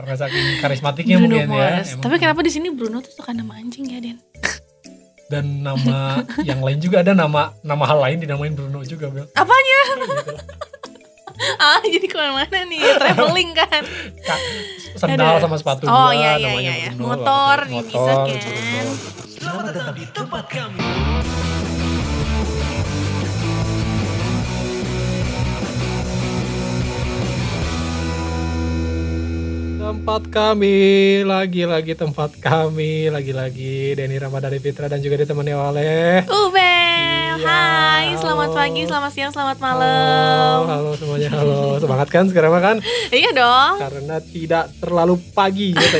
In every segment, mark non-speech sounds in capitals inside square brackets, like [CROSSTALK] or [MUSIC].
karena saking karismatiknya Bruno mungkin ya Mars. Emang. Tapi kenapa di sini Bruno tuh suka nama anjing ya, Den? dan nama [LAUGHS] yang lain juga ada nama nama hal lain dinamain Bruno juga Bel Apanya? Gitu. [LAUGHS] ah, jadi ke mana-mana nih, traveling kan. Sendal Aduh. sama sepatu Oh, iya, iya, namanya iya, iya. Bruno Motor, waktu itu. ya bisa Motor, kan. Selamat datang di tempat kami. Tempat kami. Lagi-lagi tempat kami. Lagi-lagi Denny Ramadhani Fitra dan juga ditemani oleh Ubel, Iya, hai, selamat halo. pagi, selamat siang, selamat halo, malam. halo semuanya halo. Semangat kan sekarang kan Iya dong. karena tidak terlalu pagi ya [LAUGHS]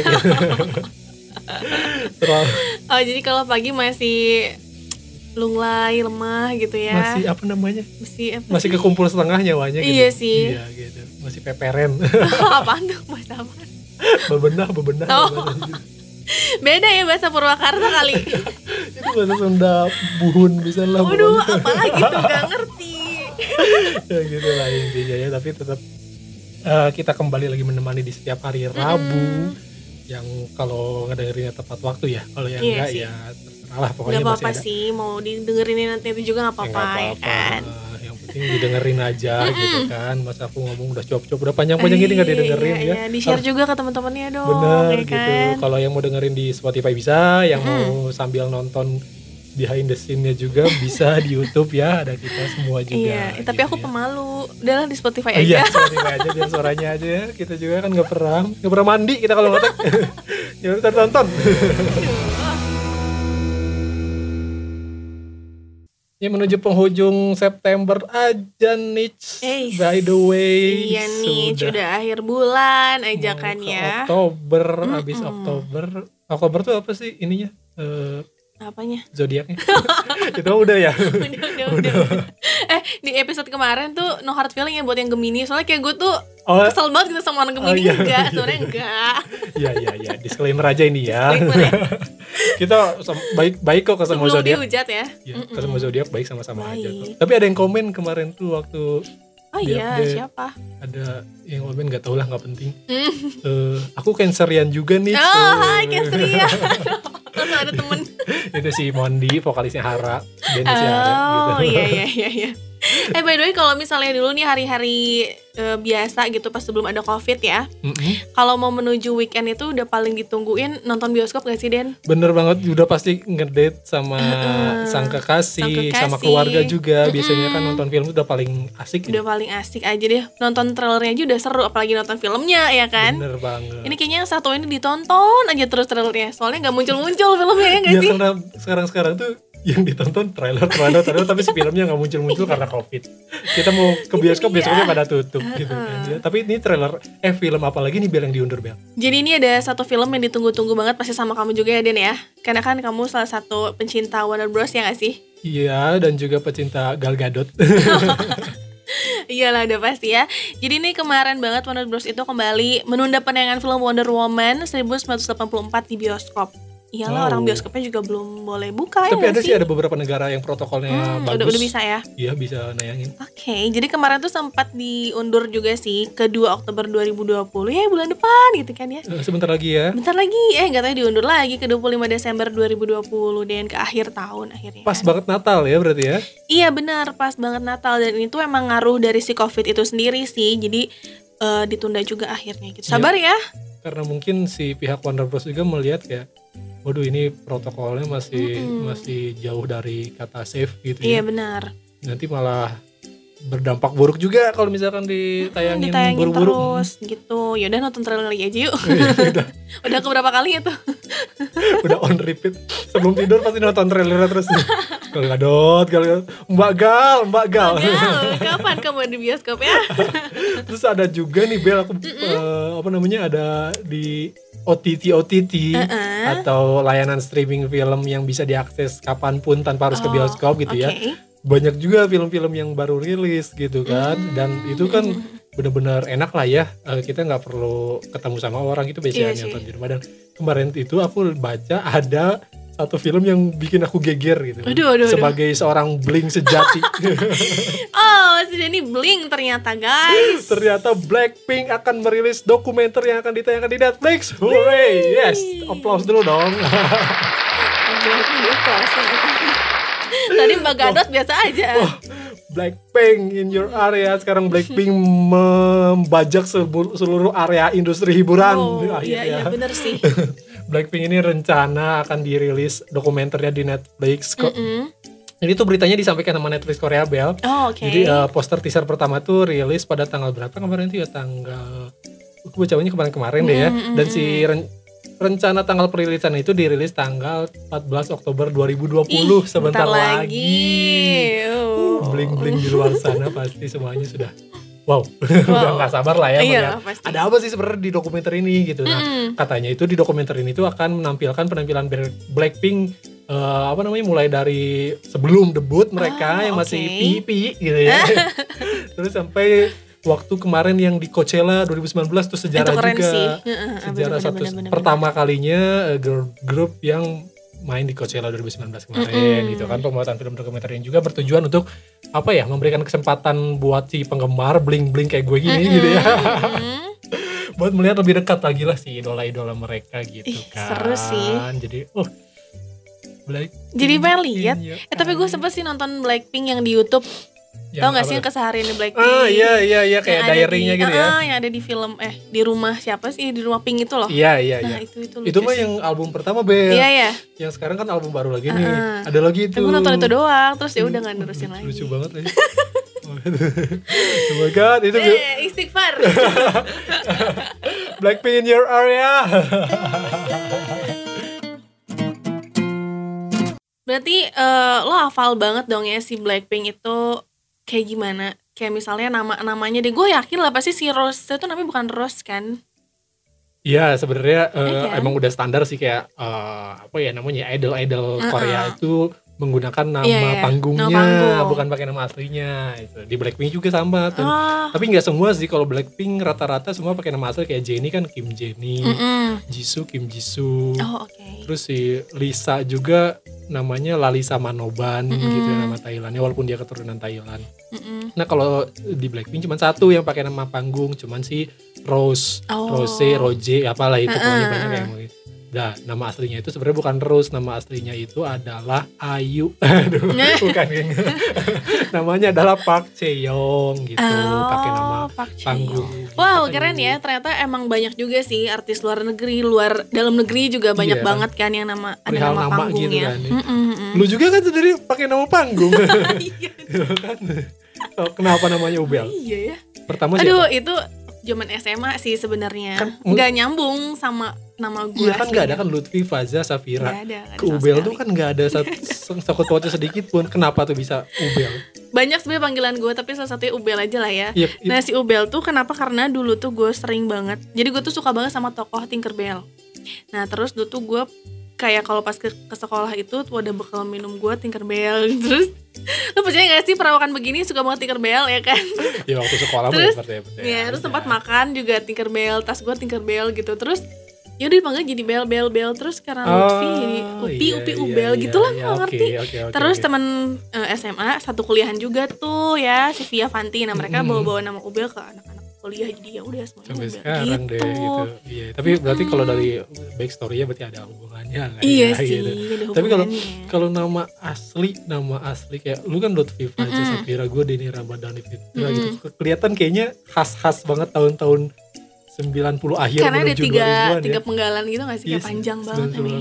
terlalu. Oh, jadi kalau pagi masih lunglai, lemah gitu ya. masih apa namanya Masih apa masih sih? kekumpul setengah nyawanya gitu. Iya sih. iya gitu masih peperen [LAUGHS] [LAUGHS] Apaan tuh bahasa apa? bebenah bebenah Oh. gitu. Beda ya bahasa Purwakarta kali. [LAUGHS] itu bahasa Sunda buhun bisa lah Waduh, apalagi tuh gak ngerti. ya gitu lah intinya ya tapi tetap eh, kita kembali lagi menemani di setiap hari Rabu yang kalau ngedengerinnya tepat waktu ya kalau yang Iya enggak sih. ya terserah lah pokoknya Gak masih apa-apa sih, mau didengerin nanti itu juga gak Ya, apa-apa nggak ya kan. Eh, yang penting didengerin aja gitu kan masa aku ngomong udah cop-cop udah panjang-panjang gini nggak Iya, didengerin iya, ya iya. Di-share juga ke teman-temannya dong, bener ya gitu kan. kalau yang mau dengerin di Spotify bisa yang mau sambil nonton behind the scene-nya juga [LAUGHS] bisa di YouTube ya ada kita semua juga Iya, tapi gitu aku ya. pemalu. Udahlah di Spotify Oh, Iya, aja. Spotify aja biar suaranya aja ya. Kita juga kan nggak pernah nggak pernah mandi kita kalau ngetek. ya [LAUGHS] udah tonton. [LAUGHS] Ya menuju penghujung September aja nih. By the way, Iya nih, sudah akhir bulan aja mau kan ke ya. Oktober, habis Oktober. Oktober tuh apa sih ininya? Eh, Apanya? zodiaknya. [LAUGHS] Itu udah ya. Udah, udah, udah, udah. Eh, di episode kemarin tuh no hard feeling ya buat yang Gemini. Soalnya kayak gue tuh Oh, kesel banget gitu sama orang Gemini. Oh, iya, enggak, iya, [LAUGHS] sebenarnya iya. enggak. Iya iya iya, disclaimer aja ini ya. Ya. [LAUGHS] Kita baik baik kok ke semua zodiak. dihujat ya. Ya, ke semua zodiak baik sama-sama aja kok. Tapi ada yang komen kemarin tuh waktu Oh iya, siapa? ada yang komen nggak tahu lah nggak penting. Eh, aku cancerian juga nih. Oh, Eh, hai Kestria. Langsung ada temen. [LAUGHS] itu si Mondi, vokalisnya Hara, si Hara gitu. Oh iya iya iya iya. [LAUGHS] Eh by the way kalau misalnya dulu nih hari-hari eh, biasa gitu pas sebelum ada covid ya Mm-mm. Kalau mau menuju weekend itu udah paling ditungguin nonton bioskop gak sih Den? Bener banget, udah pasti ngedate sama Heeh. sang kekasih, Sang kekasih. sama keluarga juga. Biasanya kan nonton film itu udah paling asik. Udah paling asik aja deh Nonton trailernya aja udah seru apalagi nonton filmnya ya kan? Bener banget. Ini kayaknya yang satu ini ditonton aja terus trailernya Soalnya gak muncul-muncul filmnya ya gak Ya sih? karena sekarang-sekarang tuh yang ditonton trailer, trailer, trailer, tapi si filmnya nggak muncul-muncul karena covid. Kita mau ke bioskop Iya. besoknya pada tutup gitu kan. Ya, tapi ini trailer, eh film apa lagi nih Bel yang diundur Bel? Jadi ini ada satu film yang ditunggu-tunggu banget pasti sama kamu juga ya Den ya Karena kan kamu salah satu pencinta Warner Bros ya gak sih? Iya, dan juga pecinta Gal Gadot. [LAUGHS] Iyalah udah pasti ya Jadi ini kemarin banget Warner Bros itu kembali menunda penayangan film Wonder Woman 1984 di bioskop Iyalah Wow. orang bioskopnya juga belum boleh buka ya tapi nggak ada sih ada beberapa negara yang protokolnya Hmm, bagus. udah, udah bisa ya Iya, bisa nayangin. Oke, jadi kemarin tuh sempat diundur juga sih ke 2 Oktober 2020 ya bulan depan gitu kan ya Eh, sebentar lagi ya. Bentar lagi, eh nggak tahu diundur lagi ke 25 Desember 2020 dan ke akhir tahun akhirnya Pas banget Natal ya berarti ya. Iya benar, pas banget Natal dan itu emang ngaruh dari si COVID itu sendiri sih. Jadi eh, ditunda juga akhirnya gitu. Iya. Sabar ya. Karena mungkin si pihak Warner Bros juga melihat kayak waduh ini protokolnya masih Mm-mm. masih jauh dari kata safe gitu Iya ya. benar. Nanti malah berdampak buruk juga kalau misalkan ditayangin, Ditayangin buru-buru. terus gitu. Ya udah nonton trailer lagi aja yuk. udah, [LAUGHS] udah keberapa kali itu? [LAUGHS] udah on repeat. Sebelum tidur pasti nonton trailernya terus. Gal Gadot, Gal Gadot. Mbak Gal, Mbak Gal. Gal, [LAUGHS] kapan kamu di bioskop ya? Terus ada juga nih Bel aku eh, apa namanya ada di OTT OTT Uh-uh. Atau layanan streaming film yang bisa diakses kapan pun tanpa harus ke Oh, bioskop gitu ya. oke. Banyak juga film-film yang baru rilis gitu kan Hmm. dan itu kan bener-bener enak lah ya Eh, kita nggak perlu ketemu sama orang itu biasanya Iya nonton di rumah dan kemarin itu aku baca ada satu film yang bikin aku geger gitu. Aduh, aduh, aduh. Sebagai seorang bling sejati. [LAUGHS] Oh, si Denny bling ternyata guys. Ternyata Blackpink akan merilis dokumenter yang akan ditayangkan di Netflix. Hooray! Yes, applause dulu dong. [LAUGHS] Tadi Mbak Gadot biasa aja. Blackpink in your area sekarang Blackpink membajak seluruh area industri hiburan Oh, iya iya bener sih. [LAUGHS] Blackpink ini rencana akan dirilis dokumenternya di Netflix kok. Mm-mm. Ini tuh beritanya disampaikan sama Netflix Korea Bel. Oh, oke. Jadi eh, poster teaser pertama tuh rilis pada tanggal berapa kemarin tuh ya tanggal gue bacanya kemarin-kemarin deh ya. Mm, Dan mm, si ren- rencana tanggal perilisan itu dirilis tanggal 14 Oktober 2020 Ih, sebentar bentar lagi. Uh. Bling-bling di luar sana pasti semuanya sudah wow, [LAUGHS] udah nggak sabar lah ya Iya melihat ada apa sih sebenarnya di dokumenter ini gitu. Nah, Mm-mm. katanya itu di dokumenter ini tuh akan menampilkan penampilan Black- Blackpink eh, apa namanya mulai dari sebelum debut mereka Ah, yang masih pipi gitu ya. [LAUGHS] Terus sampai waktu kemarin yang di Coachella 2019 tuh sejarah juga. sih. Sejarah bener, satu bener, bener, pertama kalinya eh, girl group yang main di Coachella 2019 kemarin Mm-mm. gitu kan pembuatan film dokumenter yang juga bertujuan untuk apa ya memberikan kesempatan buat si penggemar bling bling kayak gue gini bener. gitu ya Mm-mm. [LAUGHS] buat melihat lebih dekat lagi lah si idola-idola mereka gitu Ih, kan. seru sih. Jadi oh Black Jadi pengen lihat. your Eh tapi gue sempet sih nonton Blackpink yang di YouTube. Yang Tau gak sih yang keseharian Blackpink? Ah iya iya iya kayak diary-nya di- gitu ya. Ah, yang ada di film eh di rumah siapa sih di rumah Pink itu loh. Iya iya Nah iya. itu itu Itu mah sih. yang album pertama Bel. Iya ya. Yang sekarang kan album baru lagi nih. Ah, ah. Ada lagi itu. Gue nonton itu doang terus ya udah nggak nerusin lagi. Lucu banget lagi. oh my god, itu Eh, istighfar. [LAUGHS] Blackpink in your area. Berarti eh, lo hafal banget dong ya si Blackpink itu kayak gimana? Kayak misalnya nama-namanya deh. Gue yakin lah pasti si Rose itu namanya bukan Rose kan? Iya sebenarnya eh, Iya kan? emang udah standar sih kayak eh, apa ya namanya idol idol Uh-uh. Korea itu menggunakan nama Iya, iya. panggungnya Nama panggung. bukan pakai nama aslinya. Itu. Di Blackpink juga sama. tuh. Ah, Tapi nggak semua sih kalau Blackpink rata-rata semua pakai nama asli kayak Jennie kan Kim Jennie, mm-mm. Jisoo Kim Jisoo. Oh oke. Terus si Lisa juga namanya Lalisa Manoban Mm-mm. gitu ya, nama Thailandnya walaupun dia keturunan Thailand. Mm-mm. Nah kalau di Blackpink cuma satu yang pakai nama panggung, cuman si Rose, Oh. Rose, Roje, apalah itu pokoknya Uh-uh, banyak uh-uh. yang gitu. Nah, nama aslinya itu sebenarnya bukan Rose, nama aslinya itu adalah Ayu. [LAUGHS] Aduh, [LAUGHS] bukan yang [LAUGHS] namanya adalah Park Chaeyoung gitu, pakai nama Oh, Park panggung. Wow, keren gitu. ya. Ternyata emang banyak juga sih artis luar negeri, luar dalam negeri juga banyak Iya. banget kan yang nama ada Perihal nama, nama panggungnya. gitu kan, ya. Mm-mm, mm-mm. Lu juga kan sendiri pakai nama panggung. Iya. Gitu kan. Oh, Kenapa namanya Ubel? Iya ya. Pertama Aduh, siapa? itu zaman SMA sih sebenarnya. Kan- nggak nyambung sama nama gue. Iya kan nggak ada kan Lutfi, Faza, Safira. Nggak ada. ada Ke Ubel tuh kan nggak ada satu [LAUGHS] sangkut pautnya sedikit pun. Kenapa tuh bisa Ubel? banyak sebenarnya panggilan gue tapi salah satunya Ubel aja lah ya. Iya, iya. Nah si Ubel tuh kenapa? Karena dulu tuh gue sering banget. Jadi gue tuh suka banget sama tokoh Tinkerbell. Nah terus dulu tuh gue kayak kalau pas ke, ke sekolah itu tuh ada bekal minum gue Tinkerbell. [LAUGHS] Terus lu percaya gak sih perawakan begini suka banget Tinkerbell ya kan? Ya waktu sekolah Terus, ya percaya percaya. Ya, terus tempat makan juga Tinkerbell, tas gue Tinkerbell gitu. Terus ya udah dipanggil jadi Bel Bel Bel terus karena Lutfi jadi Oh, Upi iya, Upi iya, Ubel iya, gitu lah iya, gue oke, ngerti. oke, oke, Terus oke. temen eh, SMA satu kuliahan juga tuh ya si Via Fanti. Nah mereka Mm-mm. bawa-bawa nama Ubel ke anak-anak kuliah jadi ya udah semuanya sampai Ubel sekarang gitu. deh gitu. Iya, tapi berarti kalau dari backstory-nya berarti ada hubungannya lah Iya ya, sih, gitu. ada Tapi kalau kalau nama asli, nama asli kayak lu kan Lutfi Faza Mm-mm. Safira, gue Denny Ramadhani Fitra Mm-mm. gitu. Kelihatan kayaknya khas-khas banget tahun-tahun 90 akhir Karena ada tiga 2000-an tiga ya. penggalan gitu gak sih Iya kayak panjang banget 90-an. ini.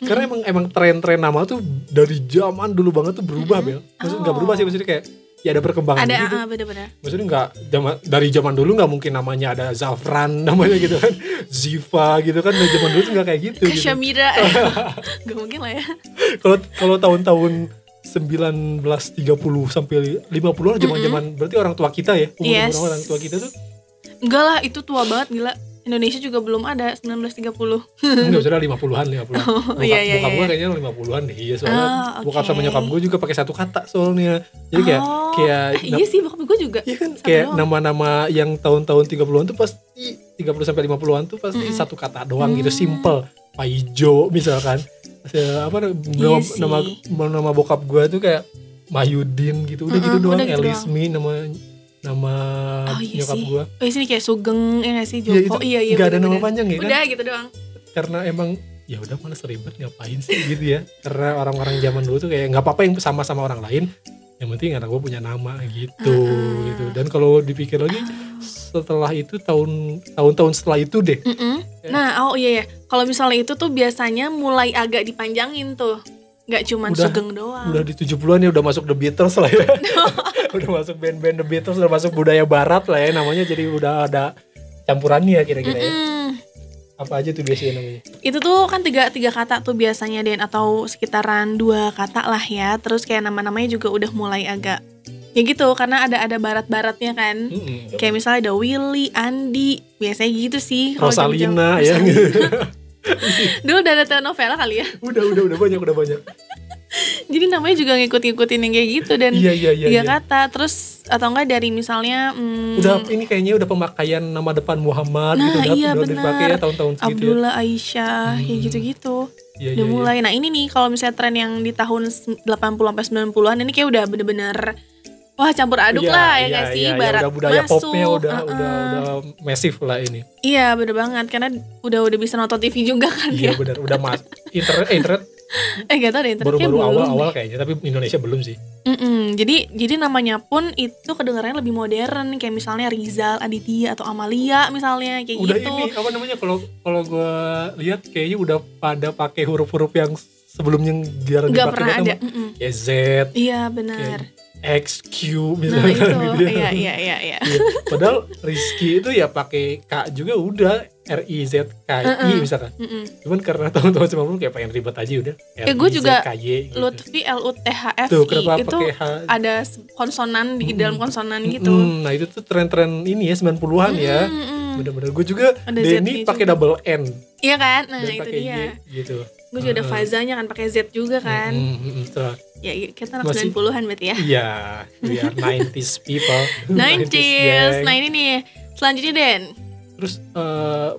Karena emang emang tren-tren nama tuh dari zaman dulu banget tuh berubah, Bel. Maksudnya nggak Oh. berubah sih maksudnya kayak ya ada perkembangan Ada gitu. ah, bener-bener. Maksudnya nggak zaman dari zaman dulu nggak mungkin namanya ada Zafran [LAUGHS] namanya gitu kan, Ziva gitu kan. Dari zaman dulu tuh nggak kayak gitu. Kayak gitu. Syamira. [LAUGHS] [LAUGHS] Gak mungkin lah ya. Kalau kalau tahun-tahun 1930 sampai 50-an zaman-zaman berarti orang tua kita ya, umur Yes. orang tua kita tuh Enggak lah, itu tua banget gila. Indonesia juga belum ada 1930. enggak usah 50-an 50-an. Bokap, iya, iya, bokap iya. gue kayaknya 50-an deh. Iya soalnya Ah, bokap oke. sama nyokap gue juga pakai satu kata soalnya. Jadi kayak Oh, kayak eh, iya sih bokap gue juga. Iya kan kayak doang. nama-nama yang tahun-tahun 30-an tuh pasti 30 sampai 50-an tuh pasti Mm-mm. satu kata doang gitu Mm. simple. Paijo misalkan. Se- apa nama, Iya nama nama bokap gue tuh kayak Mahyudin gitu udah gitu Mm-mm, doang udah gitu Elismi nama nama Oh, iya nyokap sih. gue Oh, di sini kayak Sugeng ya nggak sih Iya, Joko? itu Iya, iya. nggak ada nama panjang ya kan Udah gitu doang. karena emang ya udah malas ribet ngapain sih gitu ya karena orang-orang zaman dulu tuh kayak nggak apa-apa yang sama-sama orang lain yang penting anak gue punya nama gitu Mm-mm. gitu dan kalau dipikir lagi setelah itu tahun tahun-tahun setelah itu deh. Ya. Nah, oh iya ya. Kalau misalnya itu tuh biasanya mulai agak dipanjangin tuh. Nggak cuman Udah- Sugeng doang. udah di 70-an ya udah masuk The Beatles lah ya [LAUGHS] [LAUGHS] udah masuk band-band The Beatles udah masuk budaya barat lah ya namanya jadi udah ada campurannya kira-kira ya apa aja tuh biasanya namanya Itu tuh kan tiga tiga kata tuh biasanya Den atau sekitaran dua kata lah ya. Terus kayak nama-namanya juga udah mulai agak ya gitu karena ada ada barat-baratnya kan. Mm-mm. Kayak misalnya ada Willy, Andi, biasanya gitu sih. kalau Rosalina zaman-zaman- ya Rosalina. [LAUGHS] Dulu udah ada telenovela kali ya. udah udah udah banyak udah banyak [LAUGHS] [LAUGHS] Jadi namanya juga ngikut-ngikutin yang kayak gitu dan iya iya iya, tiga iya. kata. Terus atau enggak dari misalnya hmm, udah ini kayaknya udah pemakaian nama depan Muhammad Nah, gitu udah, iya, udah dipakai ya tahun-tahun segitu ya. Abdullah, Aisyah, kayak Hmm. gitu-gitu. Iya, udah iya, mulai. Nah ini nih kalau misalnya tren yang di tahun 80 sampai 90-an ini kayak udah bener-bener wah campur aduk Iya, lah ya iya, nggak sih iya, iya, barat udah budaya masuk. popnya udah uh-uh. udah udah masif lah ini Iya bener banget karena udah udah bisa nonton TV juga kan iya ya. benar udah mas internet eh, internet Eh gak tau deh internet kayak baru-baru belum. awal-awal kayaknya tapi Indonesia belum sih Mm-mm. Jadi jadi namanya pun itu kedengarannya lebih modern kayak misalnya Rizal, Aditya atau Amalia misalnya kayak udah gitu. ini apa namanya kalau kalau gue lihat kayaknya udah pada pakai huruf-huruf yang sebelumnya jarang Gak dipakai pernah ada. sama- Mm-mm. kayak Z Iya benar. X Q Nah misalnya itu gitu ya. iya iya iya iya. Iya. Padahal Rizky itu ya pakai K juga udah R I Z K I Uh-uh. misalkan. Mm-mm. Cuman karena tahun-tahun 90 kayak pengen ribet aja udah. Eh, juga R Z K Y gitu. Lutfi L U T H F Tuh kenapa itu H? ada konsonan di Mm-mm. dalam konsonan gitu. Mm, nah itu tuh tren-tren ini ya 90-an ya. Mm-mm, mm-mm. Bener-bener gue juga Ada Denny pakai juga. double N Iya kan? Nah dan itu pakai Y dia. gitu. Gue juga ada fazanya kan pakai Z juga kan. Mm, mm. Ya kita anak Masih- 90-an berarti ya. Iya, we are [LAUGHS] 90s people. 90s. gang. Nah ini nih selanjutnya Den. Terus eh,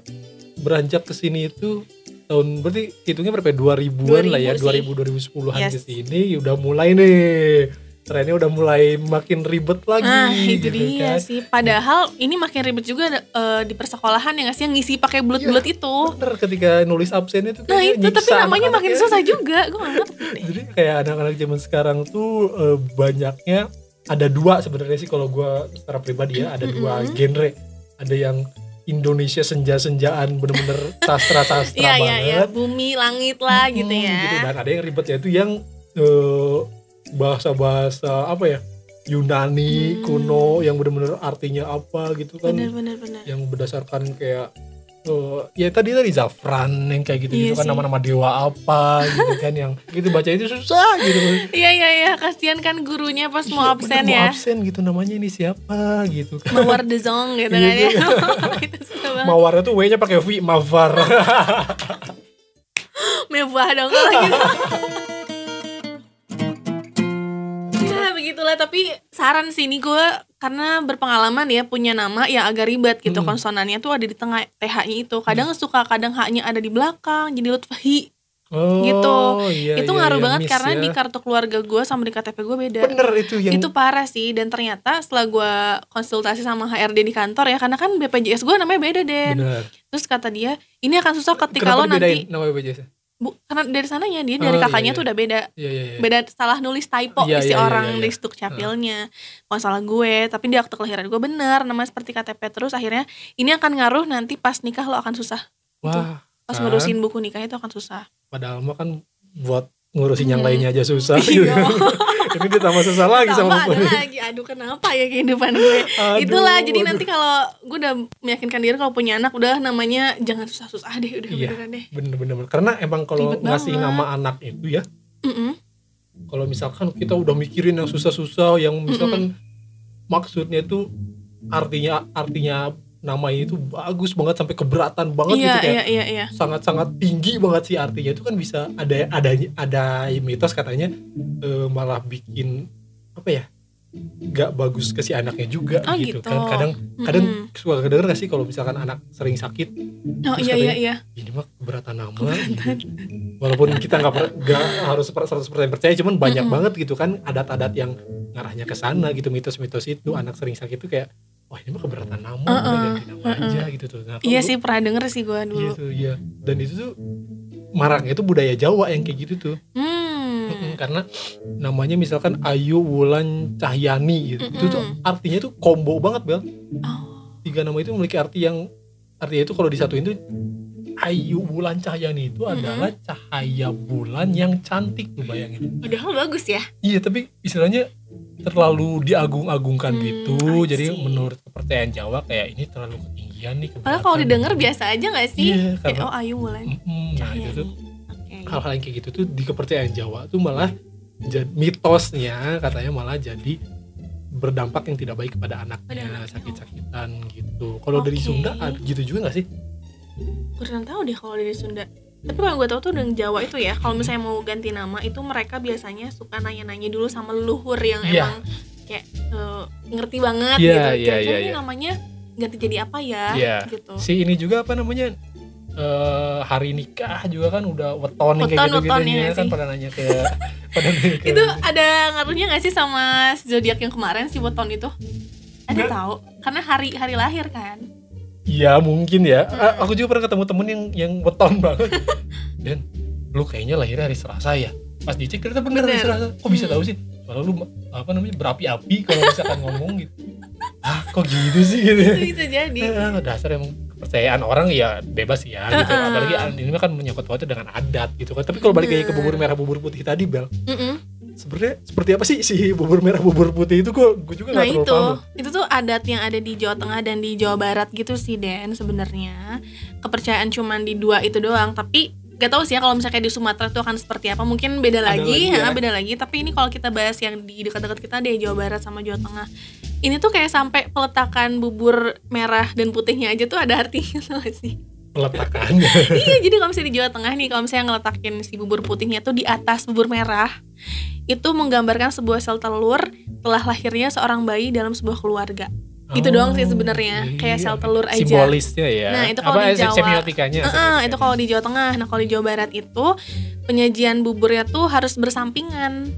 beranjak ke sini itu tahun berarti hitungnya berapa ya? 2000-an lah ya 2000 2000 2010-an Yes. ke sini udah mulai nih trennya udah mulai makin ribet lagi Nah itu gitu dia kan. sih. Padahal ini makin ribet juga eh, di persekolahan ya nggak sih yang ngisi pakai bulat-bulat itu. Bener ketika nulis absen itu Nah itu tapi namanya makin ya. susah juga. Gue ngerti jadi kayak anak-anak zaman sekarang tuh eh, banyaknya ada dua sebenarnya sih kalau gua secara pribadi ya ada dua Mm-mm. genre ada yang Indonesia senja-senjaan bener-bener sastra-sastra iya banget iya. Bumi langit lah gitu Hmm, ya. Dan ada yang ribet ya itu yang eh, bahasa-bahasa apa ya Yunani Hmm. kuno yang bener-bener artinya apa gitu kan Bener bener bener. yang berdasarkan kayak eh, ya tadi tadi Zafran yang kayak gitu gitu Iya kan sih. nama-nama dewa apa gitu kan yang gitu baca itu susah gitu Iya iya iya. Kasihan kan gurunya pas mau Iya, absen bener, mau ya. absen gitu namanya ini siapa gitu kan Mawar the Zong gitu Iya, kan ya. iya. [LAUGHS] itu susah banget. mawarnya tuh W-nya pakai V mawar [LAUGHS] Mewah dong kalau gitu. [LAUGHS] begitulah tapi saran sih ini gue karena berpengalaman ya punya nama yang agak ribet gitu Hmm. konsonannya tuh ada di tengah TH-nya itu. Kadang suka kadang H-nya ada di belakang jadi Lutfi. Oh, Gitu. iya, itu iya, ngaruh iya, banget karena ya. di kartu keluarga gue sama di KTP gue beda. Bener itu yang itu parah sih dan ternyata setelah gue konsultasi sama HRD di kantor ya karena kan BPJS gue namanya beda deh bener. Terus kata dia ini akan susah ketika Kenapa lo nanti nama BPJS bu, karena dari sananya dia dari Oh, iya, kakaknya iya. tuh udah beda iya iya iya beda salah nulis typo Iya, isi iya, iya, orang iya, iya. di stuk capilnya kalau salah gue tapi di akte kelahiran gue bener namanya seperti KTP terus akhirnya ini akan ngaruh nanti pas nikah lo akan susah wah pas kan? ngurusin buku nikah itu akan susah padahal mah kan buat ngurusin yang Hmm. lainnya aja susah [LAUGHS] Iya. [LAUGHS] ini ditambah susah lagi sama buku lagi aduh kenapa ya kehidupan gue Aduh, itulah jadi aduh. nanti kalau gue udah meyakinkan diri kalau punya anak udah namanya jangan susah-susah deh udah Iya. beneran deh bener-bener karena emang kalau ngasih banget. nama anak itu ya Mm-mm. kalau misalkan kita udah mikirin yang susah-susah yang misalkan maksudnya itu artinya artinya nama itu bagus banget sampai keberatan banget iya gitu kayak iya iya iya sangat-sangat tinggi banget sih artinya itu kan bisa ada ada ada mitos katanya eh, malah bikin apa ya nggak bagus ke si anaknya juga Oh, gitu, gitu. kan kadang kadang Mm-mm. suka kedenger gak sih kalau misalkan anak sering sakit oh iya iya katanya, iya ini mah keberatan nama gitu. walaupun kita nggak nggak harus per- 100% percaya cuman banyak Mm-mm. banget gitu kan adat-adat yang ngarahnya ke sana gitu mitos-mitos itu anak sering sakit itu kayak wah ini mah keberatan nama udah Uh-uh, ganti nama aja gitu tuh nah, Iya kalau- sih pernah denger sih gue dulu. gitu iya dan itu tuh maraknya itu budaya Jawa yang kayak gitu tuh Hmm. Mm-mm, karena namanya misalkan Ayu Wulan Cahyani gitu itu tuh Mm-mm. artinya tuh combo banget bel Oh. tiga nama itu memiliki arti yang artinya itu kalau disatuin tuh Ayu Bulan Cahyani itu Mm-mm. adalah cahaya bulan yang cantik tuh bayangin. Padahal bagus ya. Iya tapi istilahnya terlalu diagung-agungkan Hmm, gitu. I Jadi see. menurut kepercayaan Jawa kayak ini terlalu ketinggian nih. Padahal kalau keberatan. didengar biasa aja gak sih? Kayak karena oh Ayu Wulan. Mm-mm, nah itu tuh Oke. hal-hal yang kayak gitu tuh di kepercayaan Jawa tuh malah jadi mitosnya katanya malah jadi berdampak yang tidak baik kepada Pada anaknya anaknya. sakit-sakitan gitu. Kalau dari Oke. Sunda ada gitu juga gak sih? Kurang tahu deh kalau dari Sunda. Tapi kalau gue tahu tuh dengan Jawa itu ya, kalau misalnya mau ganti nama itu mereka biasanya suka nanya-nanya dulu sama leluhur yang Iya. emang kayak eh, ngerti banget Iya, gitu. iya, Kira-kira iya, ini iya. namanya ganti jadi apa ya? Iya. Gitu. si ini juga apa namanya eh hari nikah juga kan udah weton nih kayak Weton, gitu weton, gitu ya kan sih? pada nanya ke [LAUGHS] pada nanya ke Itu ada ngaruhnya gak sih sama zodiak yang kemarin si weton itu? Ada Nggak. tahu? Karena hari hari lahir kan. Iya mungkin ya Hmm. Aku juga pernah ketemu temen yang yang weton banget [LAUGHS] dan lu kayaknya lahirnya hari Selasa ya pas dicek ternyata bener hari Bener. Selasa kok bisa Hmm. tahu sih soalnya lu apa namanya berapi-api kalau misalkan [LAUGHS] ngomong gitu ah kok gitu sih gitu Itu bisa jadi. Eh, dasar emang kepercayaan orang ya bebas ya gitu Uh-uh. apalagi ini kan menyangkut pautnya dengan adat gitu kan tapi kalau balik lagi ke bubur merah bubur putih tadi bel Mm-mm. Sebenarnya seperti apa sih si bubur merah bubur putih itu? Kok gue juga Nah nggak terlalu itu, paham itu tuh adat yang ada di Jawa Tengah dan di Jawa Barat gitu sih Den sebenarnya. Kepercayaan cuman di dua itu doang, tapi gak tahu sih ya kalau misalnya di Sumatera itu akan seperti apa. Mungkin beda Ada lagi, lagi ya. beda lagi. Tapi ini kalau kita bahas yang di dekat-dekat kita deh Jawa Barat sama Jawa Tengah. Ini tuh kayak sampai peletakan bubur merah dan putihnya aja tuh ada artinya [LAUGHS] gak sih peletakannya [LAUGHS] iya jadi kalau misalnya di Jawa Tengah nih kalau misalnya ngeletakin si bubur putihnya tuh di atas bubur merah itu menggambarkan sebuah sel telur telah lahirnya seorang bayi dalam sebuah keluarga Gitu doang sih sebenarnya, kayak sel telur aja. simbolisnya ya Nah, itu kalau di Jawa- semiotikanya semiotikanya. itu kalau di Jawa Tengah. Nah, kalau di Jawa Barat itu penyajian buburnya tuh harus bersampingan.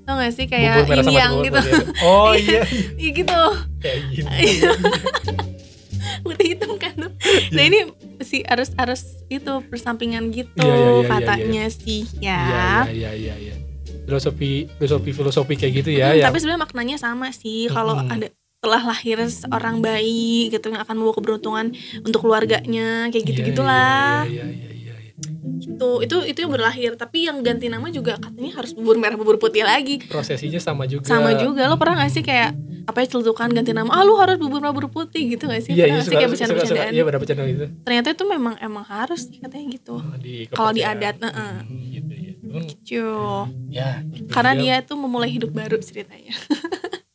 Tau gak sih kayak yin sama yang gitu. oh [LAUGHS] iya Iya gitu. kayak gini [LAUGHS] Putih hitam kan tuh. [LAUGHS] Nah, ini si harus harus itu bersampingan gitu Iya, iya, iya, iya, katanya sih ya. iya iya iya iya filosofi filosofi filosofi kayak gitu ya Hmm, yang Tapi sebenarnya maknanya sama sih. Kalau ada telah lahir seorang bayi gitu yang akan membawa keberuntungan untuk keluarganya kayak Iya, gitu-gitulah. iya, iya, iya, iya, iya. Itu itu itu yang berlahir, tapi yang ganti nama juga katanya harus bubur merah bubur putih lagi. prosesinya sama juga Sama juga. Lo pernah gak sih kayak apa ya celutukan ganti nama? Ah lu harus bubur merah bubur putih gitu gak sih? iya pernah iya gak sih suka kayak suka suka bercanda-bercandaan? iya pada bercanda gitu Ternyata itu memang emang harus katanya gitu. di Kalau di adat, heeh. Hmm, gitu ya Cuy. ya gitu Karena dia dia tuh memulai hidup baru ceritanya. [LAUGHS]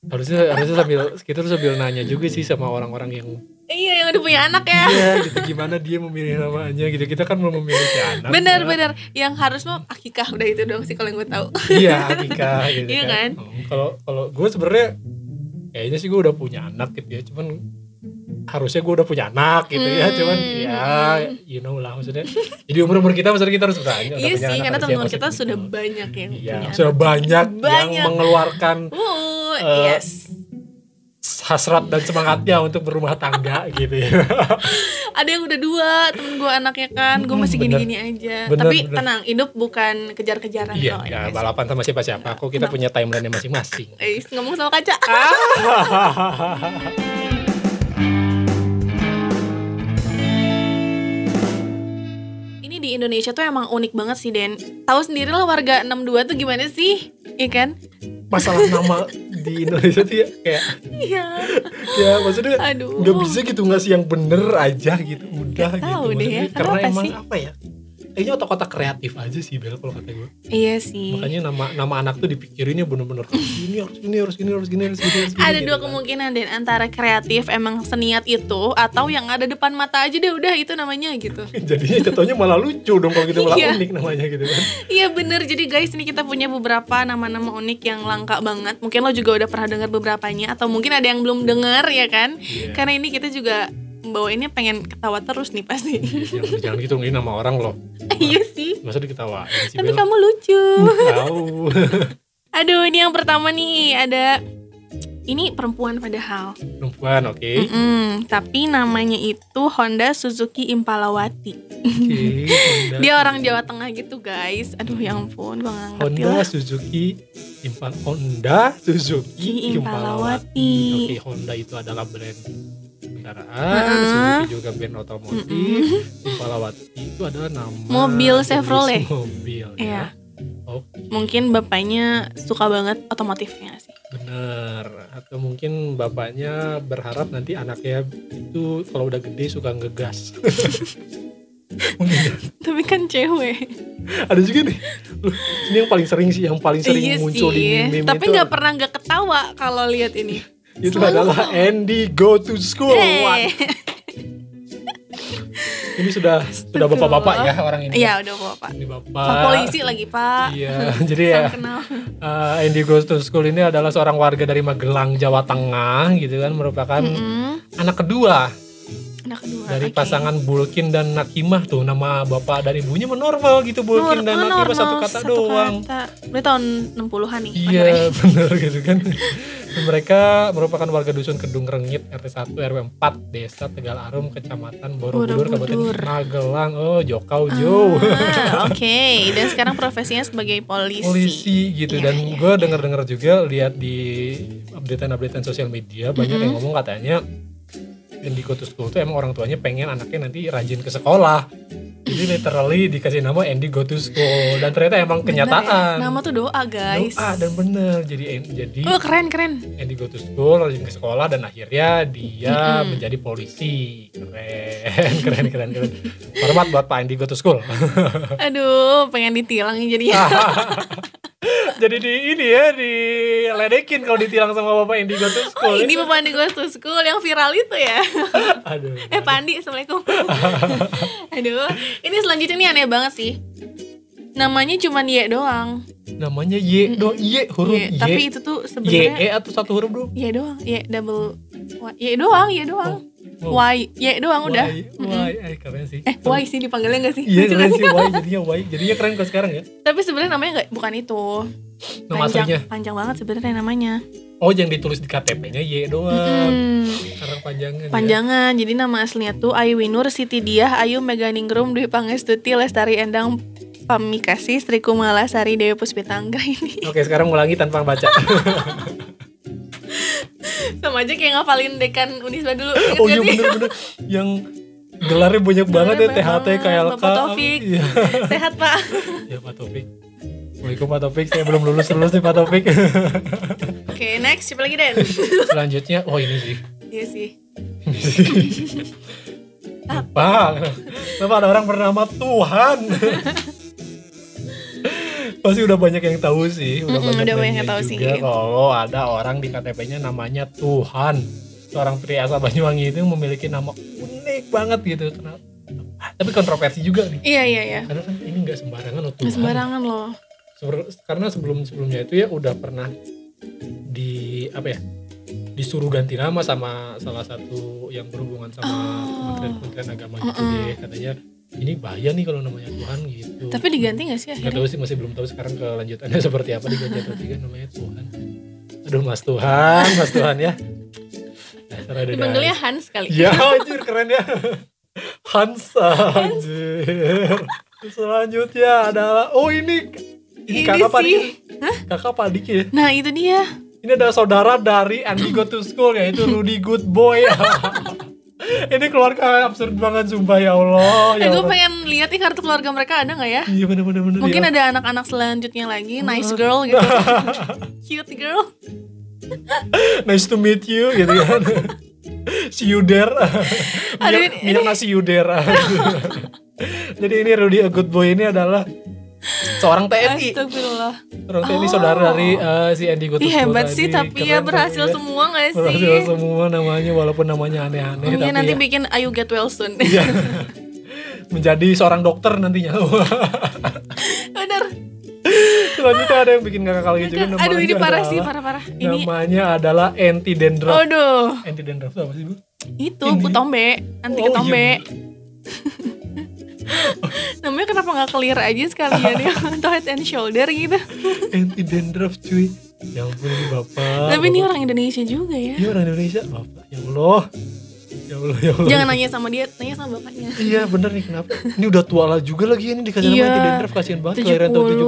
harusnya harusnya sambil kita tuh sambil nanya juga sih sama orang-orang yang iya yang udah punya anak ya. iya gitu gimana dia memilih namanya gitu kita kan belum memiliki anak bener ya. bener yang harus mau akikah udah itu dong sih kalau yang gue tahu iya Akika gitu Iya kan? Oh, kalau kalau gue sebenarnya kayaknya sih gue udah punya anak gitu ya cuman harusnya gue udah punya anak gitu ya Hmm. cuman ya you know lah maksudnya jadi umur umur kita maksudnya kita harus bertanya iya punya sih anak, karena teman-teman kita sih sudah gitu. banyak yang iya punya sudah anak. banyak, Banyak. yang mengeluarkan uh Eh, yes hasrat dan semangatnya untuk berumah tangga gitu ya. [LAUGHS] Ada yang udah dua temen gue anaknya kan. Gue masih gini-gini aja. Bener, tapi bener. tenang hidup bukan kejar-kejaran iya ya balapan sama siapa siapa kok kita Kenapa? punya timeline masing-masing. Eh, ngomong sama kaca. [LAUGHS] Ini di Indonesia tuh emang unik banget sih Den. Tahu sendiri lah warga 62 tuh gimana sih? Iya kan masalah nama di Indonesia tuh ya kayak iya. Ya maksudnya aduh. nggak bisa gitu ngasih yang bener aja gitu udah tahu gitu deh ya, karena kenapa emang sih? apa ya kayaknya otak-otak kreatif aja sih Bel kalau kata gue iya sih. Makanya nama nama anak tuh dipikirinnya bener-bener ini harus ini harus ini harus gini harus gini harus ada gitu dua kan. kemungkinan dan antara kreatif emang seniat itu atau yang ada depan mata aja deh udah itu namanya gitu. [LAUGHS] Jadinya jatuhnya malah lucu dong kalau gitu malah Iya. unik namanya gitu kan. Iya bener. Jadi guys ini kita punya beberapa nama-nama unik yang langka banget. Mungkin lo juga udah pernah dengar beberapanya Atau mungkin ada yang belum dengar ya kan? Iya. Karena ini kita juga bawainnya pengen ketawa terus nih pasti. jangan, jangan gitu ini nama orang loh [LAUGHS] iya sih. masa diketawain sih Tapi Bel kamu lucu. tahu [LAUGHS] Aduh, ini yang pertama nih ada ini perempuan padahal. perempuan oke Mm-mm, tapi namanya itu Honda Suzuki Impalawati. oke [LAUGHS] Honda Dia orang Jawa Tengah gitu guys. Aduh ya ampun, gue gak ngerti Honda lah. Suzuki Impal Honda Suzuki Impalawati. Impalawati oke Honda itu adalah brand kendaraan Heeh. Suzuki juga brand otomotif Impalawati itu adalah nama Mobil Chevrolet. mobil Iya. ya oke Mungkin bapaknya suka banget otomotifnya sih. Bener, atau mungkin bapaknya berharap nanti anaknya itu kalau udah gede suka ngegas. [LAUGHS] mungkin ya. Tapi kan cewek. ada juga nih. Ini yang paling sering sih, yang paling sering iya muncul sih. di meme Tapi nggak pernah nggak ketawa kalau lihat ini. Itu selalu adalah. Andy go to school. Eh. ini sudah sudah bapak-bapak ya orang ini. Iya udah bapak. Ini bapak. Pak polisi lagi pak. Iya, [LAUGHS] jadi ya kenal. uh, Andy Goes to School ini adalah seorang warga dari Magelang, Jawa Tengah gitu kan, merupakan Mm-mm. anak kedua Anak kedua. dari oke. pasangan Bulkin dan Nakimah tuh nama bapak dan ibunya menormal gitu Bulkin Nor- dan oh, Nakimah normal, satu kata doang kata. Berarti tahun 60-an nih. iya [LAUGHS] bener gitu kan mereka merupakan warga dusun Kedung Rengit RT 1 RW 4 Desa Tegal Arum Kecamatan Borobudur. Kabupaten Magelang oh Jokau Jo Ah, [LAUGHS] Oke, dan sekarang profesinya sebagai polisi. polisi gitu Iya, dan iya, gue denger-denger juga lihat di updatean-updatean sosial media banyak yang ngomong katanya yang di Go to School tuh emang orang tuanya pengen anaknya nanti rajin ke sekolah jadi literally dikasih nama Andy Go to School dan ternyata emang Bener ya? kenyataan Nama tuh doa guys. doa dan bener jadi jadi Oh keren keren. Andy Go to School rajin ke sekolah dan akhirnya dia Mm-mm. menjadi polisi keren [LAUGHS] keren keren keren hormat buat Pak Andy Go to School [LAUGHS] Aduh, pengen ditilang jadinya. [LAUGHS] jadi di ini ya diledekin kalau ditilang sama bapak yang di go to Oh, school ini Bapak Andi Goes to School yang viral itu ya. aduh eh, Pak Andi, Assalamualaikum. [LAUGHS] Aduh, ini selanjutnya nih aneh banget sih. Namanya cuma Y doang. namanya Y do Y huruf Y, Y tapi itu tuh Y sebenarnya E atau satu huruf dong Y doang, Y double Y, y doang, Y doang. Oh. Y, Y doang udah. Y, Y, eh keren sih Eh, Y sih dipanggilnya gak sih? iya keren gak sih Y jadinya Y jadinya keren kok sekarang ya Tapi sebenarnya namanya nggak bukan itu. nama panjang, aslinya panjang banget sebenarnya namanya. oh yang ditulis di KTP-nya Y doang Hmm, sekarang panjangnya dia. panjangan. Jadi nama aslinya tuh Ayu Winur Siti Diah Ayu Meganingrum Dwi Pangestuti Lestari Endang Pamikasi Sri Kumala Sari Dewi Puspita ini. oke sekarang ulangi tanpa baca [LAUGHS] Sama aja kayak ngafalin dekan Unisba dulu. Ingat oh iya bener-bener yang gelarnya banyak banget ya THT. KLK Bapak Taufik. iya [LAUGHS] Sehat Pak. ya Pak Taufik Assalamualaikum Pak Taufik saya belum lulus lulus nih Pak Taufik [LAUGHS] Oke next siapa lagi Den? selanjutnya oh ini sih Iya sih. Pak, kenapa ada orang bernama Tuhan? Pasti udah banyak yang tahu sih, udah banyak, udah banyak nanya yang tahu juga sih. kalau ada orang di KTP-nya namanya Tuhan. Seorang pria asal Banyuwangi itu memiliki nama unik banget gitu. Kenapa? Tapi kontroversi juga nih. Iya iya iya. Karena kan ini nggak sembarangan loh Tuhan. Sembarangan loh. Karena sebelum sebelumnya itu ya udah pernah di apa ya? disuruh ganti nama sama salah satu yang berhubungan sama Oh. kementerian-kementerian agama gitu Mm-mm. deh katanya ini bahaya nih kalau namanya Tuhan gitu Tapi diganti gak sih akhirnya? tahu sih masih belum tahu sekarang kelanjutannya [LAUGHS] seperti apa diganti atau tidak namanya Tuhan aduh Mas Tuhan Mas Tuhan ya ada Dipanggilnya. Hans kali. ya [LAUGHS] anjir keren ya Hansa anjir selanjutnya adalah oh ini ini, Ini kakak Pak sih. Dik kakak Pak Dik ya Nah itu dia. ini adalah saudara dari Andy Go to School yaitu Rudy Good Boy [LAUGHS] ini keluarga absurd banget sumpah ya Allah ya eh gue pengen lihat nih kartu keluarga mereka ada nggak ya? iya bener bener bener Mungkin ya. ada anak-anak selanjutnya lagi, nice girl gitu. [LAUGHS] Cute girl. nice to meet you gitu kan [LAUGHS] see you there Aduh, minyak, ini- nasi you there [LAUGHS] jadi ini Rudy a good boy ini adalah seorang TNI Astagfirullah. seorang TNI Oh. saudara dari eh, si Andy Go to Ih hebat sih tapi Keren ya berhasil semua gak sih? berhasil semua namanya walaupun namanya aneh-aneh Iya tapi nanti ya, bikin Ayu Get Well Soon. [LAUGHS] Iya. menjadi seorang dokter nantinya [LAUGHS] Bener. selanjutnya ada yang bikin ngakak lagi juga namanya Aduh ini parah sih parah-parah. Ini namanya adalah anti dandruff Aduh. anti dandruff itu apa sih bu itu Ini. kutombe anti Oh, ketombe iya. [LAUGHS] [LAUGHS] namanya kenapa nggak clear aja sekalian ya? [LAUGHS] Atau head and shoulder gitu? Anti dandruff cuy. Ya ampun ini bapak. Tapi ini orang Indonesia juga ya. Iya orang Indonesia. Bapak ya Allah. Ya Allah ya Allah. Jangan nanya sama dia tanya sama bapaknya. Iya bener nih kenapa? Ini udah tua lah juga lagi ini dikasih nama Iya. anti dandruff. Kasihan banget kelahiran tahun 70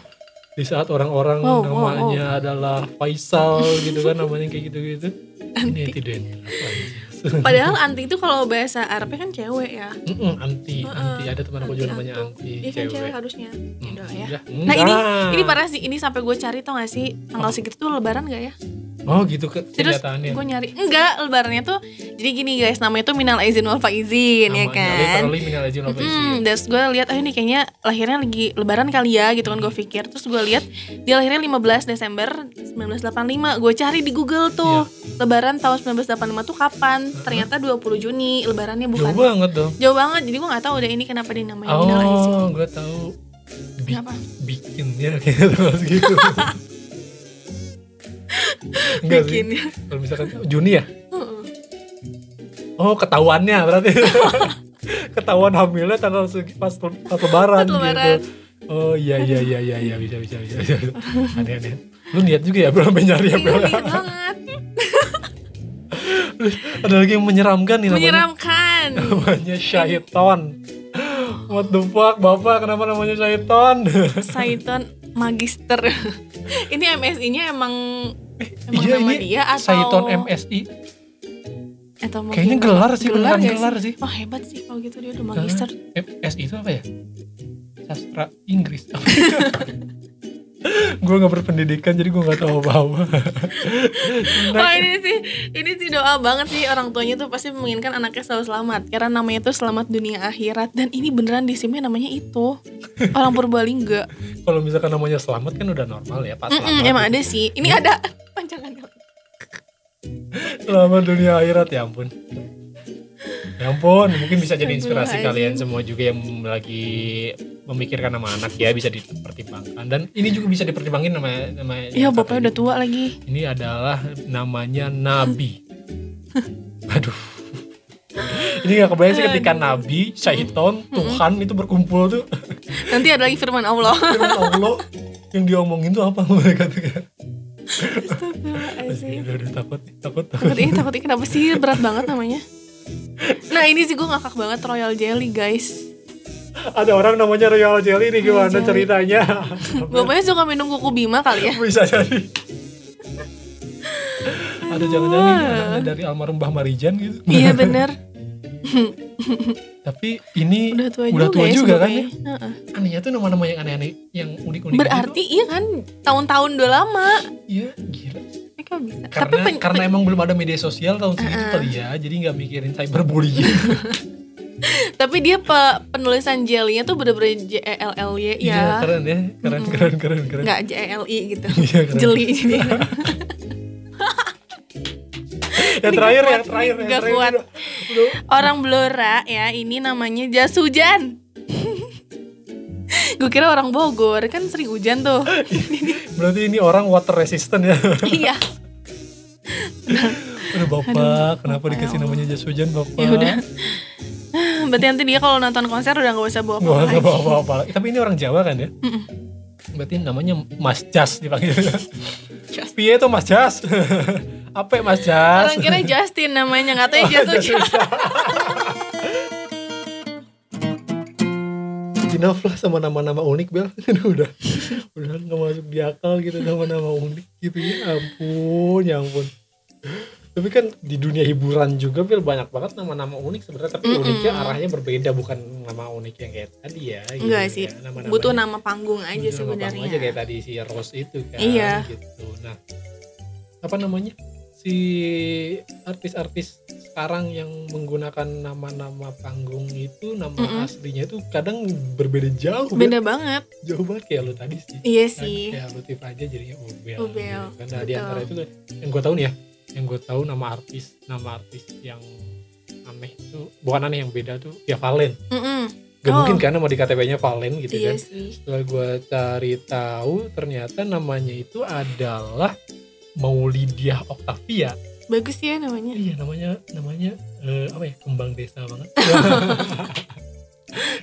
70 di saat orang-orang Wow, wow, namanya adalah Faisal gitu kan namanya kayak gitu-gitu. Ini anti. dandruff. Padahal anti itu kalau bahasa Arabnya kan cewek ya. Mm-mm, anti Heeh. anti. Ada teman aku juga namanya anti. Iya kan cewek harusnya. Lah ya. Nah ini ini parah sih ini sampai gue cari tau gak sih? Tanggal segitu tuh lebaran gak ya? Oh gitu ke Terus gue nyari enggak lebarannya tuh jadi gini guys namanya tuh minal aizin wal faizin ya Namanya kan. literally minal aizin wal faizin. Hmm, terus gue lihat oh ini kayaknya lahirnya lagi lebaran kali ya gitu kan gue pikir terus gue lihat dia lahirnya 15 Desember 1985 gue cari di Google tuh Iya. lebaran tahun 1985 tuh kapan ternyata 20 Juni lebarannya Jauh bukan banget dong. jauh banget jadi gue nggak tahu udah ini kenapa dinamain minal aizin Oh, gue tahu. Bi- Kenapa? bikinnya kayaknya terus gitu. [LAUGHS] Enggak sih. Kalau misalkan Juni ya? Oh, ketahuannya berarti. [LAUGHS] Ketahuan hamilnya tanggal pas pas lebaran, gitu. Oh iya iya iya iya iya bisa bisa bisa. bisa. [LAUGHS] Aneh aneh. Lu niat juga ya belum nyari ya Iya, banget Ada lagi yang menyeramkan nih namanya. menyeramkan [LAUGHS] Namanya Syaiton. What the fuck, Bapak kenapa namanya Syaiton? Saiton Magister ini MSI-nya emang emang Iya, nama ini dia atau Syaiton MSI. atau mungkin Kayaknya gelar sih, beneran nggak gelar sih. Wah hebat sih kalau gitu dia udah magister. MSI itu apa ya? Sastra Inggris. [LAUGHS] gue gak berpendidikan jadi gue gak tahu apa-apa. Wah [LAUGHS] ini sih ini sih doa banget sih orang tuanya tuh pasti menginginkan anaknya selalu selamat karena namanya tuh selamat dunia akhirat dan ini beneran di simnya namanya itu orang Purbalingga. Kalau misalkan namanya selamat kan udah normal ya, Pak Mm-mm, selamat. emang ada sih. Ini ada [LAUGHS] panjangannya. Selamat dunia akhirat ya ampun. Ya ampun, mungkin bisa jadi inspirasi kalian semua juga yang lagi memikirkan nama anak ya bisa dipertimbangkan dan ini juga bisa dipertimbangin nama nama Iya bapaknya udah tua lagi. ini adalah namanya Nabi. [LAUGHS] Aduh. Ini gak kebayang sih ketika Nabi, Syaiton, Tuhan itu berkumpul tuh Nanti ada lagi firman Allah. [LAUGHS] Firman Allah yang diomongin tuh apa mereka tuh kayak Astagfirullahaladzim. Takut, takut, Takut takut. ini takut ini kenapa sih berat banget namanya? Nah ini sih gue ngakak banget Royal Jelly guys. Ada orang namanya Royal Jelly nih gimana Jelly. ceritanya? Bapaknya suka minum kuku Bima kali ya? Bisa jadi. Ada jangan-jangan dari almarhum Mbah Marijan gitu. iya bener. [LAUGHS] Tapi ini Udah tua udah juga, tua ya juga kan ya. Heeh. Anehnya tuh nama-nama yang aneh-aneh, yang unik-unik. Berarti iya kan tahun-tahun udah lama. gitu. Iya, gila. Mereka bisa. Tapi karena pen- karena emang belum ada media sosial tahun segitu kali ya jadi nggak mikirin cyberbullying [LAUGHS] tapi dia pe- penulisan jelly-nya tuh bener-bener J E L L Y iya ya. keren ya keren keren keren keren Nggak J E L I gitu. [LAUGHS] Iya. Jeli jadi. [LAUGHS] Ini terakhir kuat, terakhir ini yang nggak terakhir kuat. Orang Blora ya, ini namanya jas hujan. Gue kira orang Bogor kan sering hujan tuh. berarti ini orang water resistant ya iya. Udah bapak kenapa dikasih namanya jas hujan bapak? Ya udah. Berarti nanti dia kalau nonton konser udah nggak usah bawa nggak apa usah bawa bawa apa lagi. Tapi ini orang Jawa kan ya? Mm-mm. berarti namanya Mas Jas dipanggil. Jas. Piye tuh Mas Jas? Apa ya Mas Jas? Orang kira Justin namanya nggak tahu ya jas hujan. enough lah sama nama-nama unik Bel. [LAUGHS] Udah udah. Udah nggak masuk di akal gitu nama-nama unik. Gitu ya ampun ya ampun tapi kan di dunia hiburan juga Bel banyak banget nama-nama unik sebenarnya tapi Mm-mm. uniknya arahnya berbeda bukan nama unik yang kayak tadi ya gitu Enggak ya. sih. Nama-namanya Butuh nama panggung aja butuh nama panggung sebenarnya. aja kayak tadi si Rose itu kan Iya. gitu nah apa namanya si artis-artis sekarang yang menggunakan nama-nama panggung itu nama Mm-mm. aslinya itu kadang berbeda jauh. Beda banget. jauh banget kayak lo tadi sih Iya sih. kayak Lutif aja jadinya Ubel, Ubel, gitu kan nah, di betul. antara itu yang gue tahu nih ya yang gue tahu nama artis nama artis yang aneh itu bukan aneh yang beda tuh ya Valen Mm-mm. gak Oh. mungkin kan nama di KTP-nya Valen gitu kan Iya sih. setelah gue cari tahu ternyata namanya itu adalah Maulidiah Octavia bagus ya namanya iya namanya namanya eh, apa ya kembang desa banget [LAUGHS]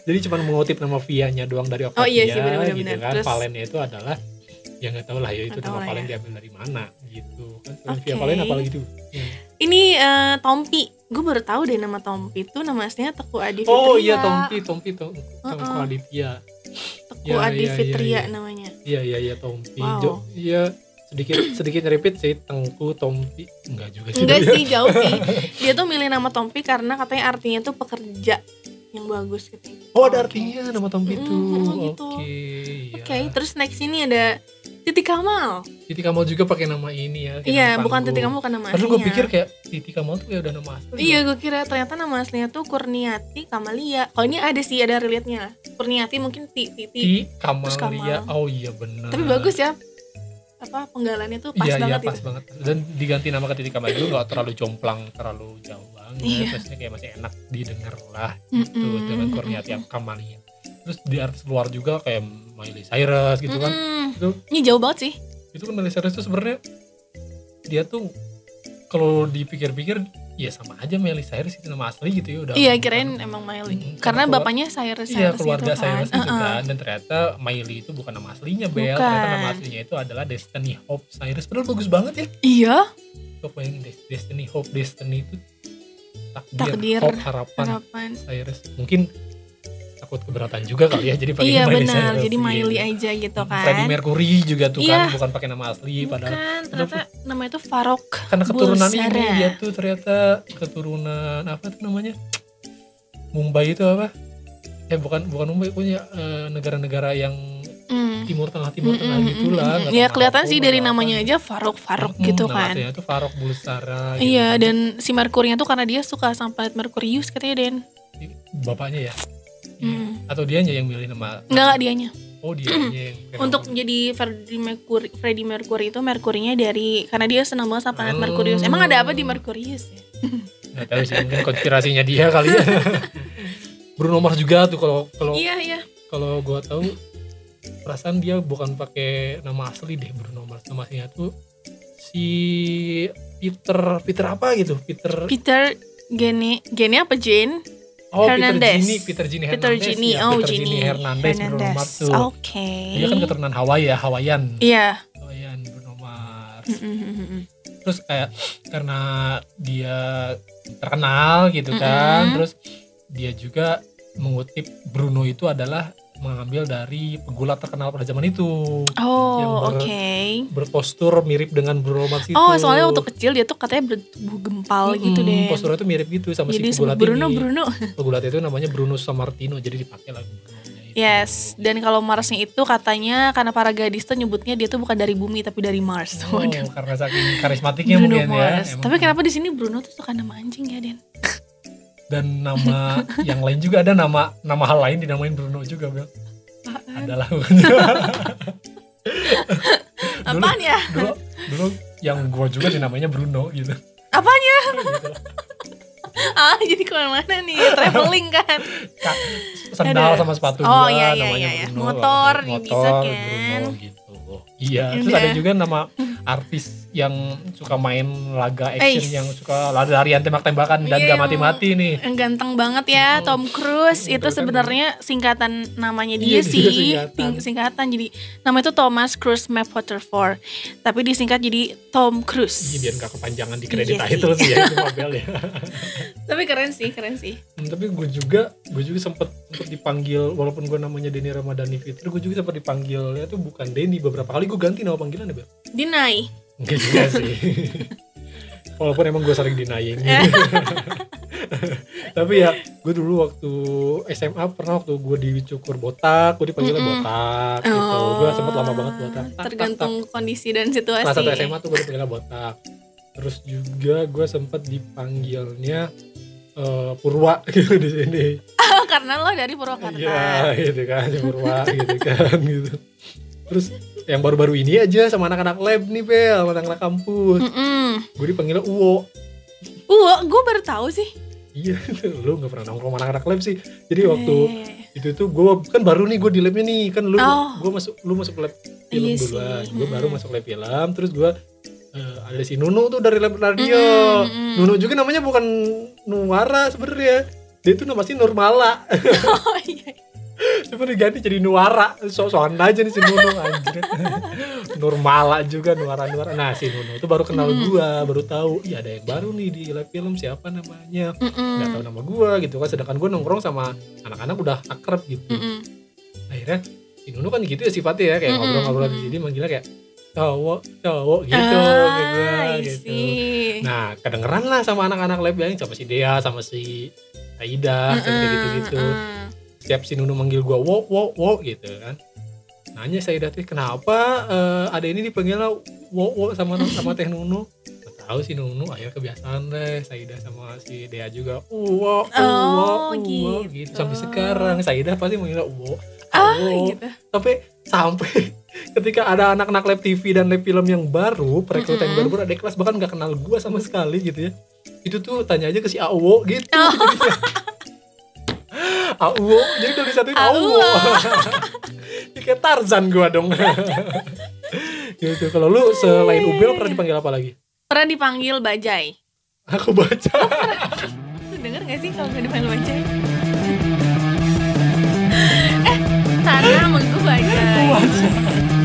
jadi cuma mengutip nama Via-nya doang dari Octavia Oh, iya sih, benar-benar, gitu benar. kan Terus- Valennya itu adalah yang nggak tahu lah ya itu nama Valen ya. diambil dari mana gitu kan selain Via Oke. Valen apalagi tuh ini eh, Tompi gue baru tahu deh nama Tompi itu nama aslinya Teku Adi Fitria oh iya Tompi Tompi Tom Tomko Uh-uh. Aditya Teku Iya, Adi iya, iya, Fitria iya. namanya iya iya iya Tompi Wow. Jo- iya sedikit sedikit repeat sih Tengku Tompi enggak juga sih enggak [LAUGHS] sih jauh sih dia tuh milih nama Tompi karena katanya artinya tuh pekerja yang bagus gitu oh ada Oke. artinya nama Tompi itu Mm, oke gitu. iya. Oke, terus next ini ada Titi Kamal. Titi Kamal juga pakai nama ini ya Iya, nama bukan. Titi Kamal bukan nama aslinya. gue pikir kayak Titi Kamal tuh ya udah nama asli Iya, gue kira ternyata nama aslinya tuh Kurniati Kamalia. Kalau ini ada sih, ada relate-nya. Kurniati mungkin Ti, Titi. Titi Terus Kamalia Kamal. oh iya benar Tapi bagus ya. Apa penggalannya tuh pas iya banget iya pas itu. banget dan diganti nama ke Titi Kamal juga nggak terlalu jomplang terlalu jauh banget Iya. terusnya kayak masih enak didengar lah gitu dengan mm-mm. Kurniati Kamalia terus di artis luar juga kayak Miley Cyrus gitu kan Mm-mm. Itu- Ini jauh banget sih. itu kan Miley Cyrus tuh sebenarnya dia tuh kalau dipikir-pikir ya sama aja Miley Cyrus itu nama asli gitu ya udah Iya, kirain emang Miley. Mm, Karena karena bapaknya Cyrus Iya Cyrus keluarga itu kan. Cyrus itu Uh-uh. kan dan ternyata Miley itu bukan nama aslinya Bel Bukan. ternyata nama aslinya itu adalah Destiny Hope Cyrus padahal bagus banget ya Iya, Coba bayangin Des- Destiny Hope Destiny itu takdir, Takdir, hope harapan harapan. Cyrus mungkin takut keberatan juga kali ya jadi pakai Iya benar, jadi. Miley aja gitu kan. Freddie Mercury juga tuh Iya. kan bukan pakai nama asli padahal Bukan, ternyata namanya tuh Farok. karena keturunan ini Bulsara. dia tuh ternyata keturunan apa tuh namanya Mumbai itu apa eh bukan bukan Mumbai punya eh, negara-negara yang Hmm. timur tengah timur Mm, tengah mm, mm, gitulah mm, mm. Ya kelihatan sih dari namanya aja Farok Farok Mm, gitu nama kan. aslinya itu Farok Bulsara gitu Iya kan. dan si Merkurinya tuh karena dia suka sama planet Merkurius katanya Den. bapaknya ya Hmm. atau dianya yang milih nama Enggak enggak dianya. oh dianya yang [CLEARS THROAT] Untuk jadi Freddie Mercury, Freddie Mercury itu Merkurinya dari karena dia senang banget sama planet Oh. Merkurius. Emang ada apa di Merkurius ya? [LAUGHS] nggak tahu sih mungkin konspirasinya dia kali ya [LAUGHS] Bruno Mars juga tuh kalau kalau Iya iya. kalau gua tahu perasaan dia bukan pakai nama asli deh Bruno Mars nama aslinya tuh si Peter Peter apa gitu Peter Peter Gene Gene apa Jane? Oh Hernandez. Peter Gini Peter Gini Peter Hernandez Gini. ya, Oh Peter Gini. Gini Hernandez, Bruno Mars tuh Oke. dia kan keturunan Hawaii ya Hawaiian Iya. Hawaiian Bruno Mars Mm-mm-mm-mm. terus kayak karena dia terkenal gitu kan Mm-mm. terus dia juga mengutip Bruno itu adalah mengambil dari pegulat terkenal pada zaman itu Yang Oh ber- oke. berpostur mirip dengan Bruno Mars itu Oh soalnya waktu kecil dia tuh katanya bertubuh gempal gitu Mm-mm, deh. posturnya itu mirip gitu sama Jadi si pegulat Bruno ini Bruno. [LAUGHS] pegulat itu namanya Bruno Sammartino jadi dipakai itu. Yes, dan kalau Marsnya itu katanya karena para gadis tuh nyebutnya dia tuh bukan dari bumi tapi dari Mars. oh, Waduh. karena saking karismatiknya Bruno mungkin Mars. ya Emang- Tapi kenapa di sini Bruno tuh suka nama anjing ya, Den? [LAUGHS] dan nama yang lain juga ada nama nama hal lain dinamain Bruno juga Bel adalah [LAUGHS] Apaan ya? dulu dulu yang gua juga dinamanya Bruno gitu Apanya? Gitu. [LAUGHS] Ah, jadi ke mana-mana nih? Traveling kan? Ka- sendal Aduh. sama sepatu Oh, gua iya, iya, namanya iya, iya. Bruno Motor Motor, nih bisa kan. Bruno gitu iya terus Udah. ada juga nama artis yang suka main laga action Eis. yang suka lari-larian tembak-tembakan dan Iya, gak mati-mati nih Yang ganteng banget ya, Oh. Tom Cruise. Itu kan. sebenarnya singkatan namanya Iya, dia dia sih. [LAUGHS] singkatan. Singkatan. Jadi nama itu Thomas Cruise Mapother 4. Tapi disingkat jadi Tom Cruise. Iya, biar gak kepanjangan di kredit Iya title sih. ya itu [LAUGHS] mobil ya [LAUGHS] Tapi keren sih, keren sih. Hmm, tapi gue juga gue juga sempet sempet dipanggil walaupun gue namanya Denny Ramadhani Fitri gue juga sempet dipanggilnya tuh bukan Denny beberapa kali gue ganti nama panggilannya Bel Dinai. Enggak juga sih. Walaupun emang gue sering denying [LAUGHS] tapi ya gue dulu waktu SMA pernah waktu gue dicukur botak gue dipanggilnya Mm-mm. botak gitu. Gue sempet lama banget botak. Tak, tak, Oh, Tergantung kondisi dan situasi. kelas satu SMA tuh gue dipanggilnya botak. Terus juga gue sempet dipanggilnya eh, Purwa [LAUGHS] gitu di sini. Oh, karena lo dari Purwakarta. Iya gitu kan Purwa gitu kan gitu. Terus yang baru-baru ini aja sama anak-anak lab nih Bel sama anak-anak kampus. Mm-mm. gue dipanggilnya Uwo Uh, gue baru tahu sih. iya [LAUGHS] lu gak pernah nongkrong sama anak-anak lab sih. Jadi waktu Eh, itu tuh gue kan baru nih gue di labnya nih. Kan lu Oh. gue masuk lu masuk lab film Iya duluan. Gue baru Mm. masuk lab film terus gue eh, ada si Nunu tuh dari lab radio. Mm-mm, mm-mm. Nunu juga namanya bukan Nuara sebenarnya. Dia tuh nama sih Nurmala. [LAUGHS] Oh iya cuma diganti jadi Nuara so-soan aja nih si Nunu anjir Nurmala juga Nuara Nuara nah si Nunu tuh baru kenal Mm-mm. gua baru tahu iya ada yang baru nih di live film siapa namanya Mm-mm. nggak tahu nama gua gitu kan sedangkan gua nongkrong sama anak-anak udah akrab gitu Mm-mm. akhirnya si Nunu kan gitu ya sifatnya ya kayak ngobrol-ngobrol jadi manggilnya kayak cowok cowok gitu ah, kayak gitu see. nah kedengeran lah sama anak-anak lab yang sama si Dea sama si Aida Mm-mm, kayak gitu-gitu mm-mm. Setiap si Nunu manggil gua wo wo wo gitu kan. Nanya saya tuh kenapa eh, ada ini dipanggilnya wo wo sama sama teh Nunu tahu si Nunu akhirnya kebiasaan deh Saida sama si Dea juga uwo uwo Oh, uwo gitu. gitu. Sampai sekarang Saida pasti manggilnya uwo ah uwo gitu. Tapi sampai [LAUGHS] ketika ada anak-anak lab TV dan lab film yang baru perekrutan yang Mm-mm. baru ada kelas bahkan nggak kenal gua sama sekali gitu ya. Itu tuh tanya aja ke si Awo gitu. Oh. [LAUGHS] Awo jadi tuh disatuin Awo. ya, [LAUGHS] kayak Tarzan gua dong. [LAUGHS] Gitu. Kalau lu selain Ubel pernah dipanggil apa lagi? Pernah dipanggil bajai. Aku baca. Lu denger gak sih kalau dipanggil bajai? Eh karena gue bajai